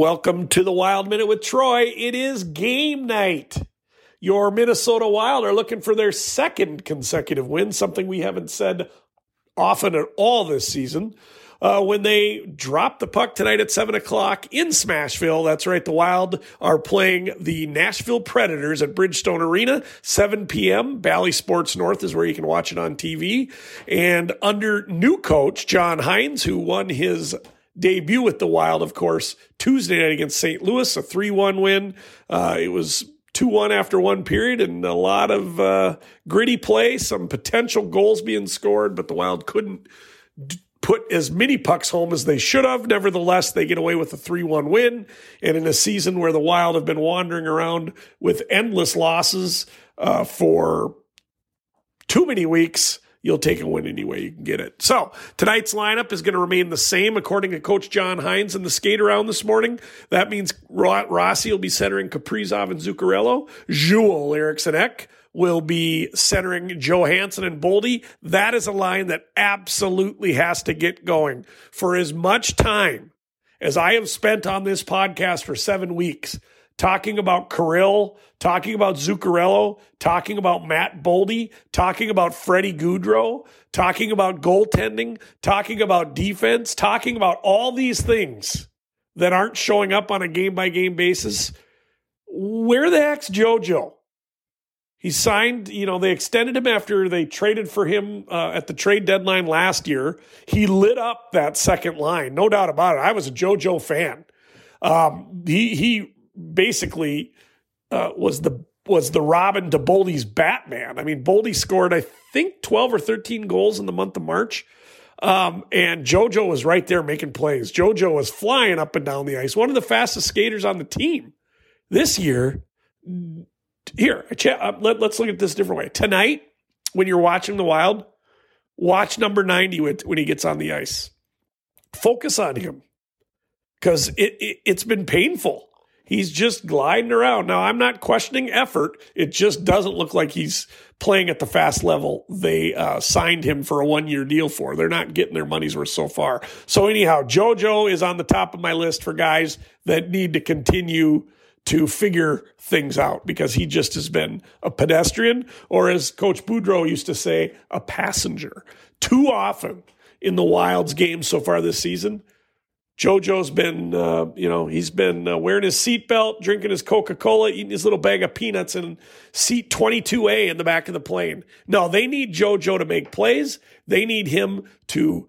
Welcome to the Wild Minute with Troy. It is game night. Your Minnesota Wild are looking for their second consecutive win, something we haven't said often at all this season. Uh, when they drop the puck tonight at 7 o'clock in Smashville. That's right, the Wild are playing the Nashville Predators at Bridgestone Arena, 7 p.m. Bally Sports North is where you can watch it on TV. And under new coach John Hynes, who won his debut with the Wild, of course, Tuesday night against St. Louis, a 3 1 win. Uh, it was 2 1 after one period and a lot of uh, gritty play, some potential goals being scored, but the Wild couldn't d- put as many pucks home as they should have. Nevertheless, they get away with a 3 1 win. And in a season where the Wild have been wandering around with endless losses uh, for too many weeks, you'll take a win any way you can get it. So tonight's lineup is going to remain the same according to Coach John Hynes in the skate around this morning. That means Rossi will be centering Kaprizov and Zuccarello. Joel Eriksson Ek will be centering Johansson and Boldy. That is a line that absolutely has to get going. For as much time as I have spent on this podcast for seven weeks, talking about Kirill, talking about Zuccarello, talking about Matt Boldy, talking about Freddie Gaudreau, talking about goaltending, talking about defense, talking about all these things that aren't showing up on a game by game basis. Where the heck's JoJo? He signed, you know, they extended him after they traded for him uh, at the trade deadline last year. He lit up that second line, no doubt about it. I was a JoJo fan. Um, he he basically uh, was the was the Robin to Boldy's Batman. I mean, Boldy scored I think twelve or thirteen goals in the month of March. Um, and JoJo was right there making plays. JoJo was flying up and down the ice, one of the fastest skaters on the team. This year, here, uh, let, us look at this different way. Tonight, when you're watching the Wild, watch number 90 when he gets on the ice. Focus on him because it, it, it's been painful. He's just gliding around. Now, I'm not questioning effort. It just doesn't look like he's playing at the fast level they uh, signed him for a one year deal for. They're not getting their money's worth so far. So, anyhow, JoJo is on the top of my list for guys that need to continue to figure things out because he just has been a pedestrian, or as Coach Boudreau used to say, a passenger. Too often in the Wild's games so far this season, JoJo's been, uh, you know, he's been uh, wearing his seatbelt, drinking his Coca Cola, eating his little bag of peanuts in seat 22A in the back of the plane. No, they need JoJo to make plays. They need him to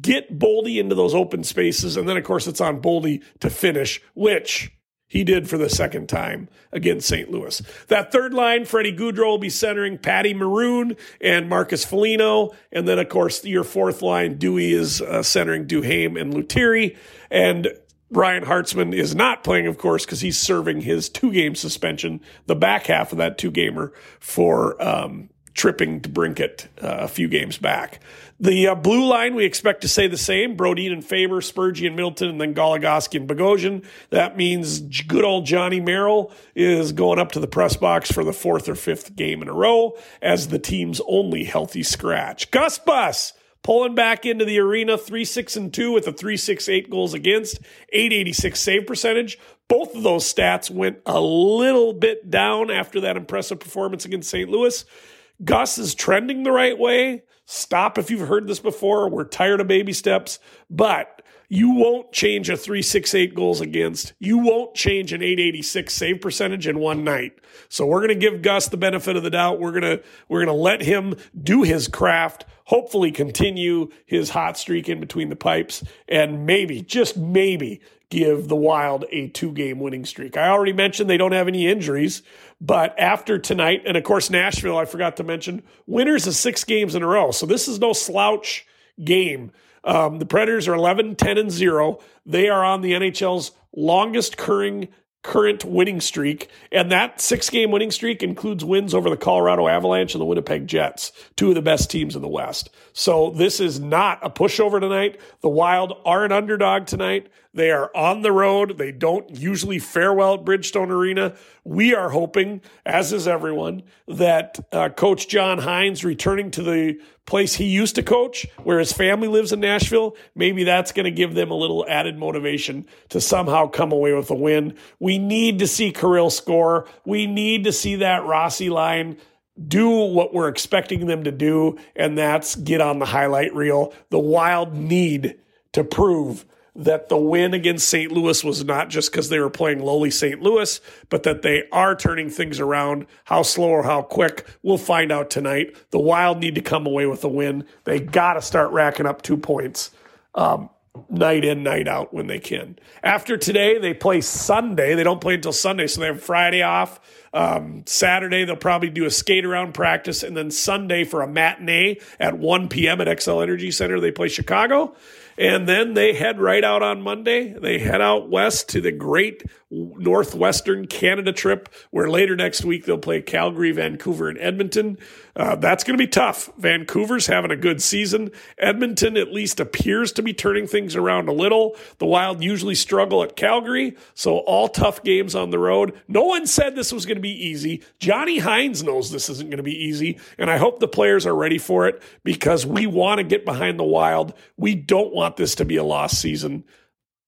get Boldy into those open spaces. And then, of course, it's on Boldy to finish, which he did for the second time against St. Louis. That third line, Freddie Gaudreau will be centering Patty Maroon and Marcus Foligno. And then, of course, your fourth line, Dewey is uh, centering Duhaime and Lettieri. And Ryan Hartman is not playing, of course, because he's serving his two game suspension, the back half of that two gamer for um, tripping DeBrincat uh, a few games back. The uh, blue line, we expect to say the same. Brodin and Faber, Spurgeon, Middleton, and then Goligoski and Bogosian. That means good old Johnny Merrill is going up to the press box for the fourth or fifth game in a row as the team's only healthy scratch. Gus Bus pulling back into the arena, 3 6 and 2 with a 3 6 8 goals against, 886 save percentage. Both of those stats went a little bit down after that impressive performance against St. Louis. Gus is trending the right way. Stop if you've heard this before. We're tired of baby steps, but you won't change a 368 goals against. You won't change an 886 save percentage in one night. So we're going to give Gus the benefit of the doubt. We're going to we're going to let him do his craft, hopefully continue his hot streak in between the pipes and maybe just maybe give the Wild a two game winning streak. I already mentioned they don't have any injuries, but after tonight, and of course, Nashville, I forgot to mention, winners of six games in a row. So this is no slouch game. Um, the Predators are 11, 10, and 0. They are on the NHL's longest current current winning streak. And that six game winning streak includes wins over the Colorado Avalanche and the Winnipeg Jets, two of the best teams in the West. So this is not a pushover tonight. The Wild are an underdog tonight. They are on the road. They don't usually fare well at Bridgestone Arena. We are hoping, as is everyone, that uh, Coach John Hynes returning to the place he used to coach, where his family lives in Nashville, maybe that's going to give them a little added motivation to somehow come away with a win. We need to see Kirill score. We need to see that Rossi line do what we're expecting them to do, and that's get on the highlight reel. The Wild need to prove that the win against St. Louis was not just because they were playing lowly St. Louis, but that they are turning things around. How slow or how quick, we'll find out tonight. The Wild need to come away with a win. They got to start racking up two points. Um, night in, night out when they can. After today, they play Sunday. They don't play until Sunday, so they have Friday off. Um, Saturday, they'll probably do a skate around practice, and then Sunday for a matinee at 1 p.m. at Xcel Energy Center, they play Chicago. And then they head right out on Monday. They head out west to the great Northwestern Canada trip, where later next week they'll play Calgary, Vancouver, and Edmonton. Uh, that's going to be tough. Vancouver's having a good season. Edmonton at least appears to be turning things around a little. The Wild usually struggle at Calgary, so all tough games on the road. No one said this was going to be easy. Johnny Hynes knows this isn't going to be easy, and I hope the players are ready for it because we want to get behind the Wild. We don't want this to be a lost season.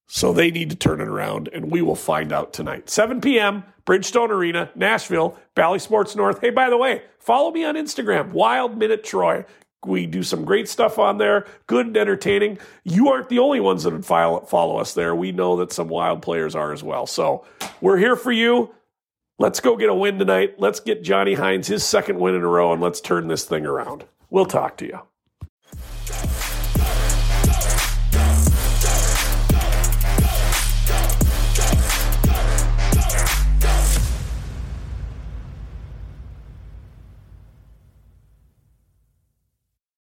So they need to turn it around, and we will find out tonight. 7 p.m., Bridgestone Arena, Nashville, Bally Sports North. Hey, by the way, follow me on Instagram, Wild Minute Troy. We do some great stuff on there, good and entertaining. You aren't the only ones that follow us there. We know that some wild players are as well. So we're here for you. Let's go get a win tonight. Let's get Johnny Hynes his second win in a row, and let's turn this thing around. We'll talk to you.